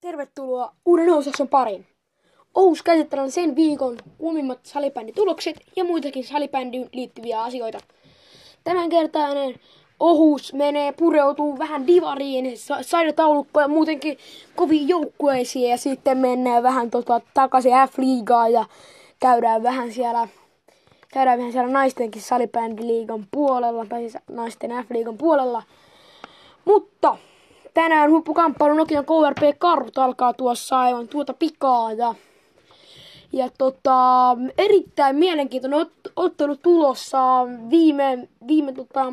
Tervetuloa uuden Ousakson pariin. Ous käsitellään sen viikon kuumimmat salibänditulokset ja muitakin salibändiin liittyviä asioita. Tämänkertainen ohus menee, pureutuu vähän divariin, saidataulukkoon ja muutenkin kovin joukkueisiin ja sitten mennään vähän tota, takaisin F-liigaan ja käydään vähän siellä käydään vähän siellä naistenkin salibändiliigan puolella, tai siis naisten F-liigan puolella. Mutta tänään huippukamppailu Nokian KRP Karhut alkaa tuossa aivan tuota pikaa ja, ja tota, erittäin mielenkiintoinen ot, ottelu tulossa viime, viime, tota,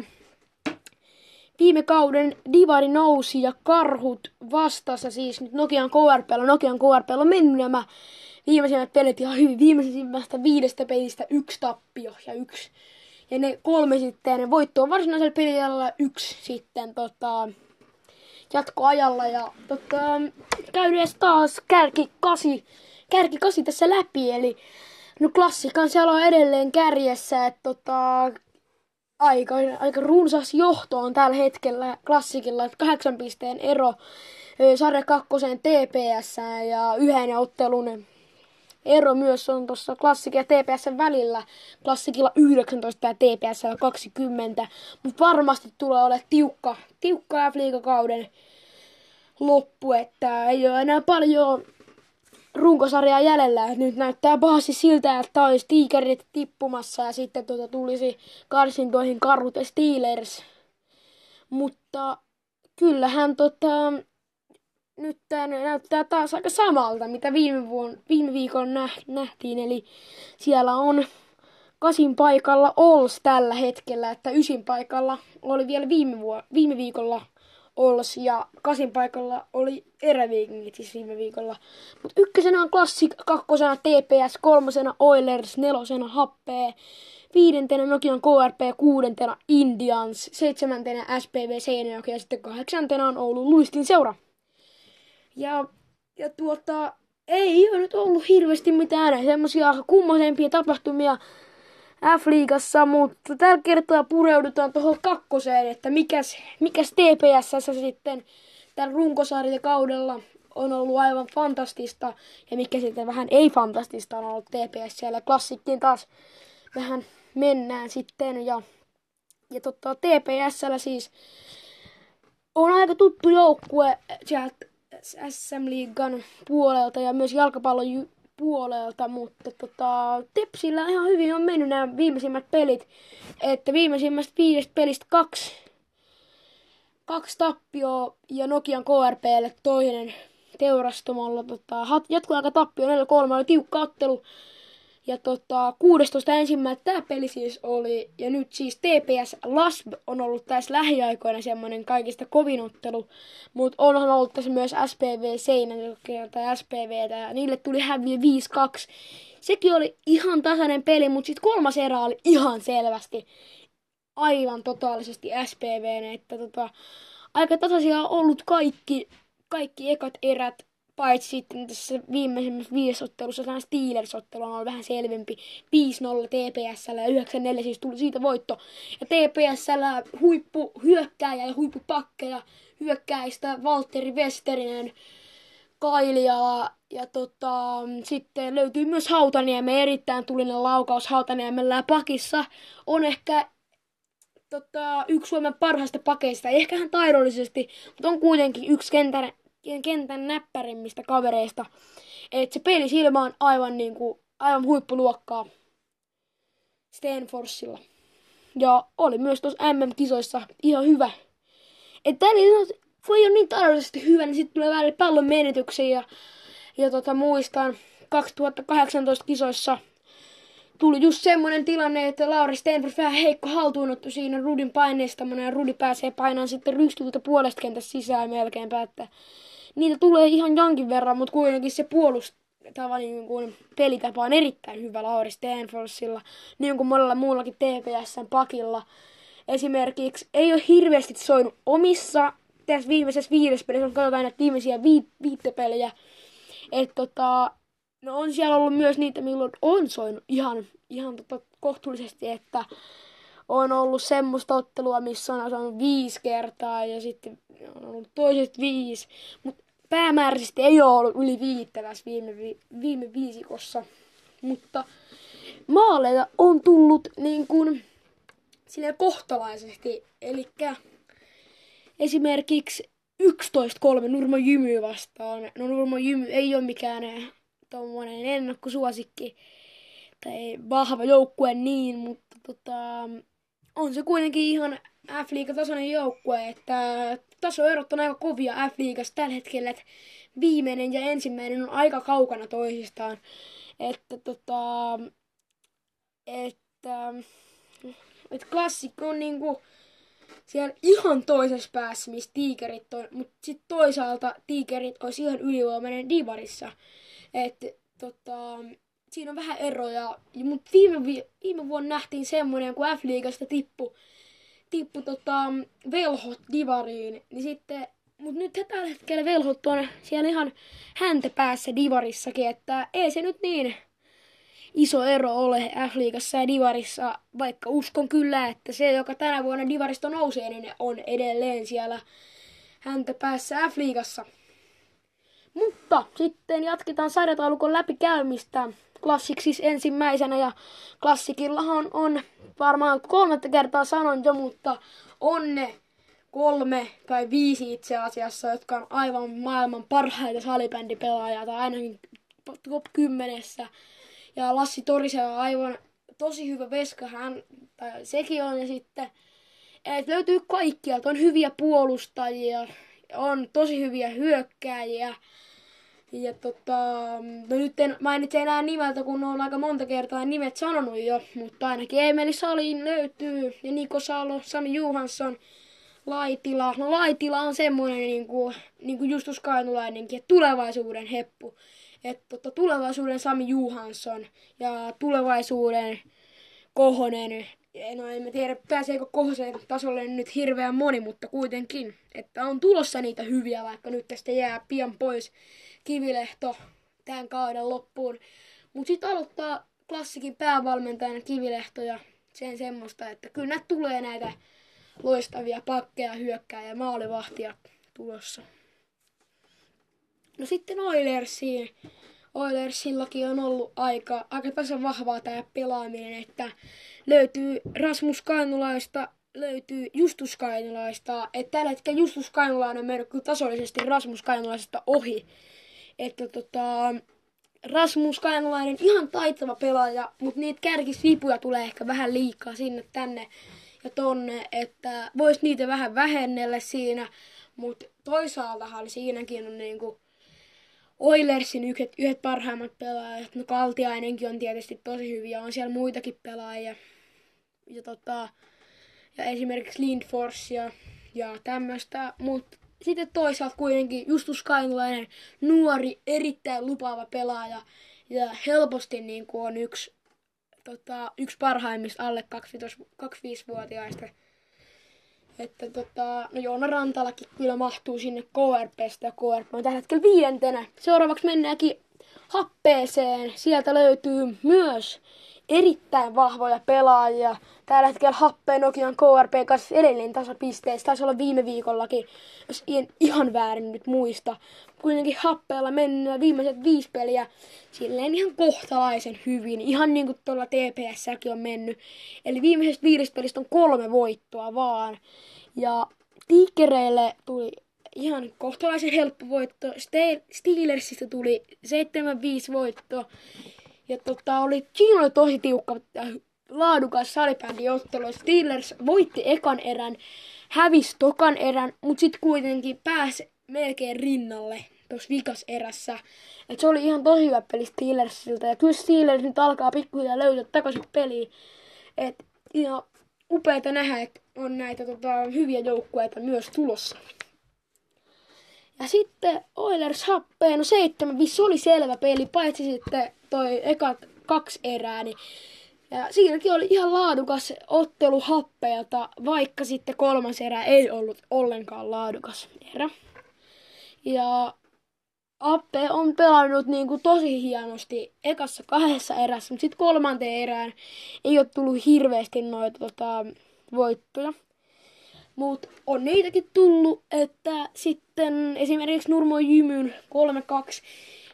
viime kauden Divari nousi ja Karhut vastassa siis nyt Nokian KRP. Nokian KRP on mennyt nämä viimeisimmät pelit ihan hyvin. Viimeisimmästä viidestä pelistä yksi tappio ja yksi. Ja ne kolme sitten, ne voitto on varsinaisella pelillä yksi sitten tota, jatkoajalla. Ja tota, käydään taas kärki kasi, kärki kasi tässä läpi. Eli no klassikan siellä on edelleen kärjessä, että tota, aika, aika runsas johto on tällä hetkellä klassikilla, että kahdeksan pisteen ero sarja kakkoseen TPS ja yhden ottelun ero myös on tuossa klassikin ja TPS välillä. Klassikilla 19 ja TPS 20. Mutta varmasti tulee olemaan tiukka, tiukka F-liigakauden loppu, että ei ole enää paljon runkosarjaa jäljellä. Nyt näyttää pahasti siltä, että olisi tiikerit tippumassa ja sitten tuota tulisi karsintoihin karhut ja Steelers. Mutta kyllähän tota, nyt tämä näyttää taas aika samalta, mitä viime, vuon, viime viikon nähtiin. Eli siellä on kasin paikalla Ols tällä hetkellä, että ysin paikalla oli vielä viime, vuo, viime viikolla Ols ja kasin paikalla oli eräviikingit siis viime viikolla. Mutta ykkösenä on Classic, kakkosena TPS, kolmosena Oilers, nelosena Happee, viidentenä Nokian KRP, kuudentena Indians, seitsemäntenä SPV Seinäjoki ja sitten kahdeksantena on Oulun Luistin seura. Ja, ja tuota, ei ole nyt ollut hirveästi mitään semmoisia kummosempia tapahtumia F-liigassa, mutta tällä kertaa pureudutaan tuohon kakkoseen, että mikäs, mikäs TPS sitten tällä kaudella on ollut aivan fantastista ja mikä sitten vähän ei fantastista on ollut TPS siellä klassikkiin taas. Vähän mennään sitten ja, ja totta, TPSllä siis on aika tuttu joukkue sieltä SM-liigan puolelta ja myös jalkapallon puolelta, mutta tota, Tepsillä ihan hyvin on mennyt nämä viimeisimmät pelit. Että viimeisimmästä viidestä pelistä kaksi, kaksi tappioa ja Nokian KRPlle toinen teurastamolla. Tota, jatkoaika tappio 4-3 oli tiukka ottelu. Ja tota, 16 ensimmäinen tämä peli siis oli, ja nyt siis TPS Lasb on ollut tässä lähiaikoina semmoinen kaikista kovin ottelu, mutta onhan ollut tässä myös SPV Seinäjoki tai SPV, ja niille tuli häviö 5-2. Sekin oli ihan tasainen peli, mutta sitten kolmas erä oli ihan selvästi aivan totaalisesti SPV, että tota, aika tasaisia on ollut kaikki, kaikki ekat erät, Paitsi sitten tässä viimeisimmässä viidesottelussa tämä Steelers-ottelu on ollut vähän selvempi. 5-0 TPSllä ja 9-4 siis tuli siitä voitto. Ja TPSllä huippu hyökkääjä ja huippupakkeja hyökkäistä Valtteri Westerinen, Kailia ja tota, sitten löytyy myös Hautaniemen erittäin tulinen laukaus Hautaniemellä pakissa on ehkä tota, yksi Suomen parhaista pakeista, ei ehkä hän taidollisesti, mutta on kuitenkin yksi kentän kentän näppärimmistä kavereista. Et se peli silmä on aivan, niinku, aivan huippuluokkaa Stanfordsilla. Ja oli myös tuossa MM-kisoissa ihan hyvä. Että eli voi olla niin taloudellisesti hyvä, niin sitten tulee vähän pallon menetyksiä. Ja, ja tota, muistan 2018 kisoissa tuli just semmoinen tilanne, että Lauri Stenford vähän heikko haltuunottu siinä Rudin paineesta, ja Rudi pääsee painaan sitten rystyltä puolesta kentästä sisään melkeinpä, että niitä tulee ihan jonkin verran, mutta kuitenkin se puolustava niin kuin pelitapa on erittäin hyvä Lauri Stanfordsilla, niin kuin monella muullakin TPSn pakilla. Esimerkiksi ei ole hirveästi soinut omissa tässä viimeisessä viidessä pelissä, kun katsotaan näitä viimeisiä vi- viittepelejä, että tota, no on siellä ollut myös niitä, milloin on soinut ihan, ihan tota kohtuullisesti, että on ollut semmoista ottelua, missä on saanut viisi kertaa ja sitten on ollut toiset viisi. Mutta päämääräisesti ei ole ollut yli viittävässä viime, vi, viime viisikossa, mutta maaleja on tullut niin kuin sille kohtalaisesti. Eli esimerkiksi 11-3 Nurmo Jymy vastaan. No Nurmo Jymy ei ole mikään tuommoinen ennakkosuosikki tai vahva joukkue niin, mutta tota, on se kuitenkin ihan F-liigatasoinen joukkue, että tasoerot on aika kovia F-liigassa tällä hetkellä, että viimeinen ja ensimmäinen on aika kaukana toisistaan. Että tota, että, että klassikko on niinku siellä ihan toisessa päässä, missä tiikerit on, mutta sitten toisaalta tiikerit olisi ihan ylivoimainen divarissa. Että tota, siinä on vähän eroja, mutta viime, viime vuonna nähtiin semmoinen, kun F-liigasta tippui tippu tota, velhot divariin, niin sitten, mutta nyt tällä hetkellä velhot on siellä ihan häntä päässä divarissakin, että ei se nyt niin iso ero ole F-liigassa ja Divarissa, vaikka uskon kyllä, että se, joka tänä vuonna Divarista nousee, niin on edelleen siellä häntä päässä F-liigassa. Mutta sitten jatketaan sarjataulukon läpikäymistä. Klassik siis ensimmäisenä ja klassikillahan on varmaan kolmatta kertaa sanon jo, mutta on ne kolme tai viisi itse asiassa, jotka on aivan maailman parhaita salibändipelaajia tai ainakin top kymmenessä. Ja Lassi Torise on aivan tosi hyvä veska, hän, tai sekin on, ja sitten et löytyy kaikkialta, on hyviä puolustajia, on tosi hyviä hyökkääjiä, ja tota, no nyt en mainitse enää nimeltä, kun on aika monta kertaa nimet sanonut jo, mutta ainakin Emeli Salin löytyy, ja Niko Salo, Sami Juhansson, Laitila. No Laitila on semmoinen niin kuin, niin kuin Justus Kainulainenkin, että tulevaisuuden heppu. Että tota, tulevaisuuden Sami Juhansson ja tulevaisuuden Kohonen, no en mä tiedä pääseekö Kohosen tasolle nyt hirveän moni, mutta kuitenkin, että on tulossa niitä hyviä, vaikka nyt tästä jää pian pois Kivilehto tämän kauden loppuun. Mutta sitten aloittaa klassikin päävalmentajana Kivilehto ja sen semmoista, että kyllä näitä tulee näitä loistavia pakkeja, hyökkää ja maalivahtia tulossa. No sitten Oilersiin. Oilersillakin on ollut aika, aika tasan vahvaa tämä pelaaminen, että löytyy Rasmus Kainulaista, löytyy Justus Kainulaista. Että tällä hetkellä Justus Kainulainen on mennyt kyllä tasollisesti Rasmus Kainulaisesta ohi. Että tota, Rasmus Kainulainen ihan taitava pelaaja, mutta niitä kärkisvipuja tulee ehkä vähän liikaa sinne tänne ja tonne, että vois niitä vähän vähennellä siinä, mutta toisaaltahan siinäkin on niinku Oilersin yhdet, yhdet parhaimmat pelaajat. No Kaltiainenkin on tietysti tosi hyviä, on siellä muitakin pelaajia. Ja, tota, ja esimerkiksi Lindfors ja, ja tämmöistä. Mutta sitten toisaalta kuitenkin Justus Kainulainen, nuori, erittäin lupaava pelaaja. Ja helposti niin kuin on yksi, tota, yksi parhaimmista alle 25-vuotiaista että tota, no Joona Rantalakin kyllä mahtuu sinne KRPstä ja KRP on tällä hetkellä viidentenä. Seuraavaksi mennäänkin happeeseen. Sieltä löytyy myös erittäin vahvoja pelaajia. Tällä hetkellä happeen Nokian KRP kanssa edelleen tasapisteessä. Taisi olla viime viikollakin, jos en ihan väärin nyt muista. Kuitenkin happeella mennään viimeiset viisi peliä silleen ihan kohtalaisen hyvin. Ihan niin kuin tuolla TPSsäkin on mennyt. Eli viimeisestä viidestä pelistä on kolme voittoa vaan. Ja Tiikereille tuli ihan kohtalaisen helppo voitto. Steelersistä tuli 7-5 voitto. Ja tota, oli, siinä oli tosi tiukka laadukas salibändiottelu. Steelers voitti ekan erän, hävisi tokan erän, mutta sitten kuitenkin pääsi melkein rinnalle tuossa vikas erässä. Et se oli ihan tosi hyvä peli Steelersilta. Ja kyllä Steelers nyt alkaa pikkuhiljaa löytää takaisin peliin. Et ihan upeata nähdä, että on näitä tota, hyviä joukkueita myös tulossa. Ja sitten Oilers happeen, no 7 se oli selvä peli, paitsi sitten toi ekat kaksi erää, niin ja siinäkin oli ihan laadukas ottelu happeelta, vaikka sitten kolmas erä ei ollut ollenkaan laadukas erä. Ja Appe on pelannut niin kuin tosi hienosti ekassa kahdessa erässä, mutta sitten kolmanteen erään ei ole tullut hirveästi noita tota, voittoja. Mutta on niitäkin tullut, että sitten esimerkiksi Nurmo Jymyn 3-2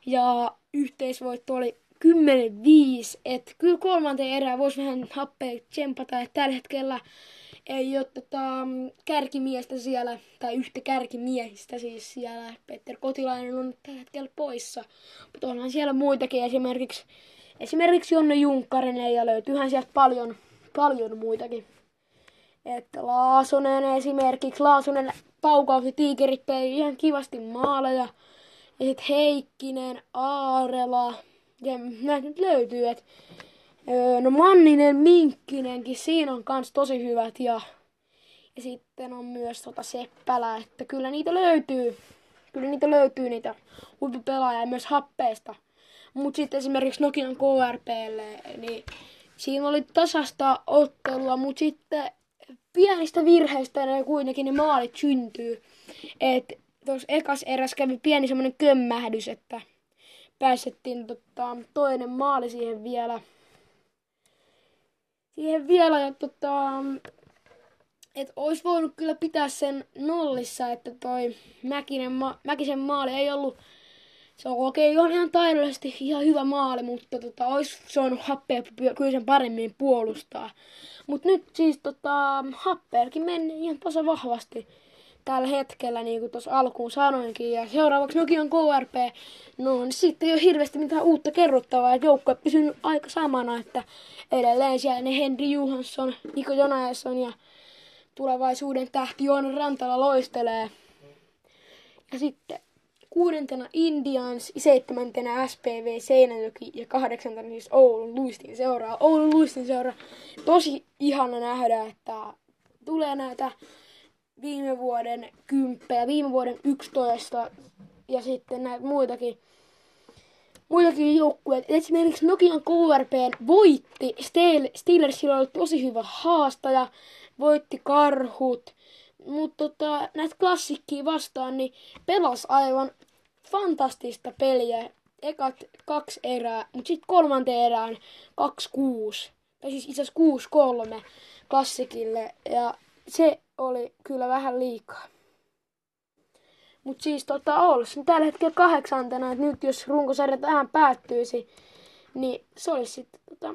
ja yhteisvoitto oli 10-5. Että kyllä kolmanteen erään voisi vähän happea tsempata, että tällä hetkellä ei ole tota, kärkimiestä siellä, tai yhtä kärkimiehistä siis siellä. Petter Kotilainen on tällä hetkellä poissa. Mutta onhan siellä muitakin, esimerkiksi, esimerkiksi Jonne Junkkarinen, ja löytyyhän sieltä paljon, paljon muitakin. Että Laasonen esimerkiksi, Laasonen paukausi tiikerit ihan kivasti maaleja. Ja sitten Heikkinen, Aarela, ja näitä nyt löytyy, että Öö, no Manninen, Minkkinenkin, siinä on kans tosi hyvät ja, ja sitten on myös tota Seppälä, että kyllä niitä löytyy. Kyllä niitä löytyy niitä huippupelaajia myös happeesta. Mutta sitten esimerkiksi Nokian KRPlle, niin siinä oli tasasta ottelua, mutta sitten pienistä virheistä ne kuitenkin ne maalit syntyy. Et tuossa ekas eräs kävi pieni semmoinen kömmähdys, että pääsettiin tota, toinen maali siihen vielä siihen vielä, ja tota, että olisi voinut kyllä pitää sen nollissa, että toi Mäkinen ma- Mäkisen maali ei ollut, se on okei, okay, on ihan taidollisesti ihan hyvä maali, mutta tota, olisi saanut happea kyllä sen paremmin puolustaa. Mutta nyt siis tota, happeelkin meni ihan tasa vahvasti tällä hetkellä, niin kuin tuossa alkuun sanoinkin. Ja seuraavaksi Nokian KRP, no niin sitten ei ole hirveästi mitään uutta kerrottavaa. Joukko pysynyt aika samana, että edelleen siellä ne Henry Johansson, Niko Jonaesson ja tulevaisuuden tähti Joona Rantala loistelee. Ja sitten kuudentena Indians, seitsemäntenä SPV Seinäjoki ja kahdeksantena siis Oulun Luistin seuraa. Oulun Luistin seuraa. Tosi ihana nähdä, että tulee näitä viime vuoden kymppejä, viime vuoden 11 ja sitten näitä muitakin, muitakin joukkueita. Esimerkiksi Nokian KRP voitti Steelersillä oli tosi hyvä haastaja, voitti karhut, mutta tota, näitä klassikkiä vastaan niin pelas aivan fantastista peliä. Ekat kaksi erää, mutta sitten kolmanteen erään 2-6. Tai siis itse asiassa 6-3 klassikille. Ja se oli kyllä vähän liikaa. Mutta siis tota Oulussa niin tällä hetkellä kahdeksantena, että nyt jos runkosarja tähän päättyisi, niin se olisi sitten tota,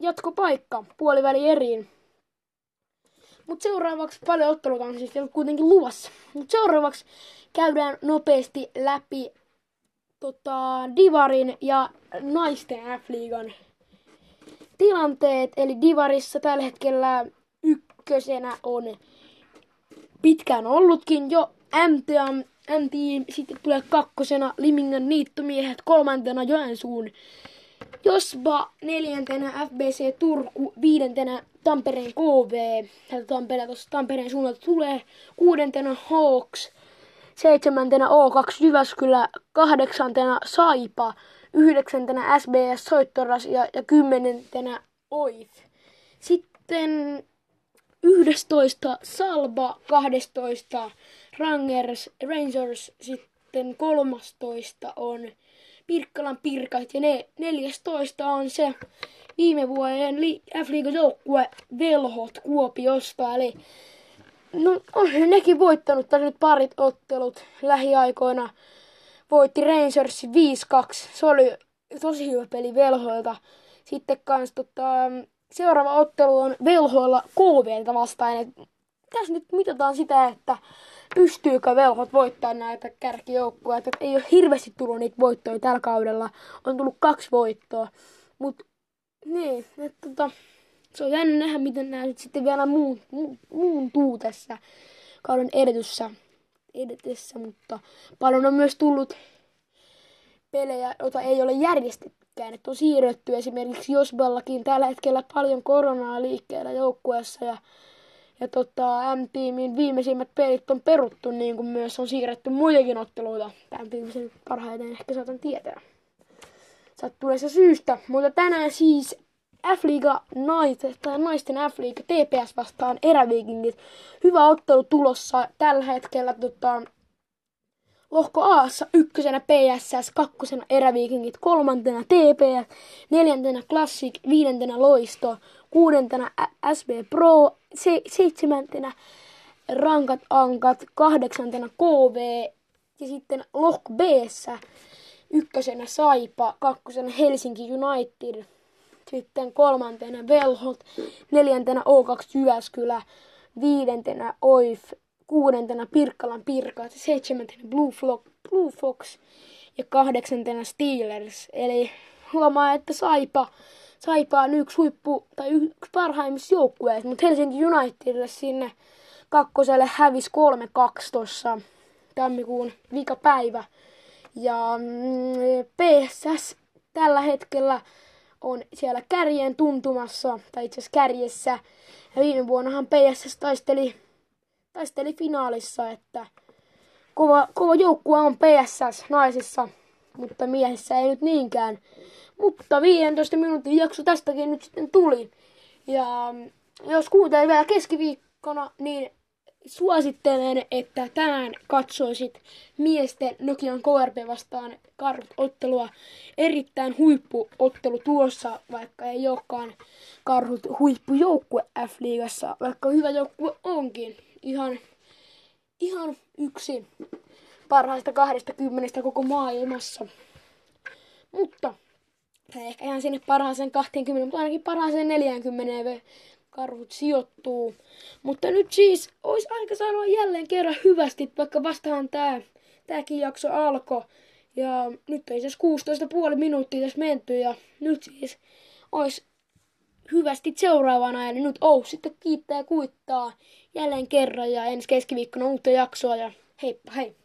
jatkopaikka puoliväli eriin. Mutta seuraavaksi paljon otteluita on siis kuitenkin luvassa. Mutta seuraavaksi käydään nopeasti läpi tota, Divarin ja naisten F-liigan tilanteet. Eli Divarissa tällä hetkellä ykkösenä on. Pitkään ollutkin jo MTA, MTI, sitten tulee kakkosena Limingan niittomiehet, kolmantena Joensuun. Josba, neljäntenä FBC Turku, viidentenä Tampereen KV, Tampereen, tuossa Tampereen suunnalta tulee, kuudentena Hawks, seitsemäntenä O2 Jyväskylä, kahdeksantena Saipa, yhdeksäntenä SBS Soittoras ja, ja kymmenentenä OIF. Sitten 11 Salba, 12 Rangers, Rangers, sitten 13 on Pirkkalan Pirkat ja ne 14 on se viime vuoden li- F-liigan joukkue Velhot Kuopiosta. Eli no, on nekin voittanut tässä nyt parit ottelut lähiaikoina. Voitti Rangers 5-2. Se oli tosi hyvä peli Velhoilta. Sitten kans tota, seuraava ottelu on velhoilla KVltä vastaan. Et tässä nyt mitataan sitä, että pystyykö velhot voittaa näitä kärkijoukkuja. Että ei ole hirveästi tullut niitä voittoja tällä kaudella. On tullut kaksi voittoa. Mutta niin, että tota, se on jännä nähdä, miten nämä sitten vielä muun, mu, muuntuu tässä kauden edetyssä, edetessä, mutta paljon on myös tullut pelejä, joita ei ole järjestetty pitkään, että on siirretty esimerkiksi Josballakin tällä hetkellä paljon koronaa liikkeellä joukkueessa ja, ja tota, M-tiimin viimeisimmät pelit on peruttu, niin kuin myös on siirretty muitakin otteluita. Tämän viimeisen parhaiten ehkä saatan tietää. Sattuneessa syystä, mutta tänään siis F-liiga naiset, tai naisten F-liiga TPS vastaan eräviikingit. Hyvä ottelu tulossa tällä hetkellä tota, Lohko Aassa ykkösenä PSS, kakkosena Eräviikingit, kolmantena TPS, neljäntenä Classic, viidentenä Loisto, kuudentena SB Pro, se, seitsemäntenä Rankat Ankat, kahdeksantena KV ja sitten Loch b ykkösenä Saipa, kakkosena Helsinki United, sitten kolmantena Velhot, neljäntenä O2 Jyväskylä, viidentenä OIF, kuudentena Pirkkalan Pirkat, seitsemäntenä Blue, Flock, Blue Fox ja kahdeksantena Steelers. Eli huomaa, että Saipa, Saipa on yksi huippu tai yksi parhaimmissa joukkueissa, mutta Helsinki Unitedille sinne kakkoselle hävisi 3-2 tuossa tammikuun viikapäivä. Ja mm, PSS tällä hetkellä on siellä kärjen tuntumassa, tai itse asiassa kärjessä. Ja viime vuonnahan PSS taisteli, taisteli finaalissa, että kova, kova joukkue on PSS naisissa, mutta miehissä ei nyt niinkään. Mutta 15 minuutin jakso tästäkin nyt sitten tuli. Ja mm, jos kuuntelee vielä keskiviikkona, niin suosittelen, että tänään katsoisit miesten Nokian KRP vastaan karhut-ottelua. Erittäin huippuottelu tuossa, vaikka ei olekaan karhut huippujoukkue F-liigassa, vaikka hyvä joukkue onkin. Ihan, ihan yksi parhaista 20 koko maailmassa. Mutta, tai ehkä ihan sinne parhaaseen 20, mutta ainakin parhaaseen 40 karhut sijoittuu. Mutta nyt siis olisi aika sanoa jälleen kerran hyvästi, vaikka vastaan tää, tääkin jakso alkoi. Ja nyt ei siis 16,5 minuuttia tässä menty ja nyt siis olisi hyvästi seuraavana. Eli nyt ou sitten kiittää ja kuittaa jälleen kerran ja ensi keskiviikkona uutta jaksoa ja heippa hei!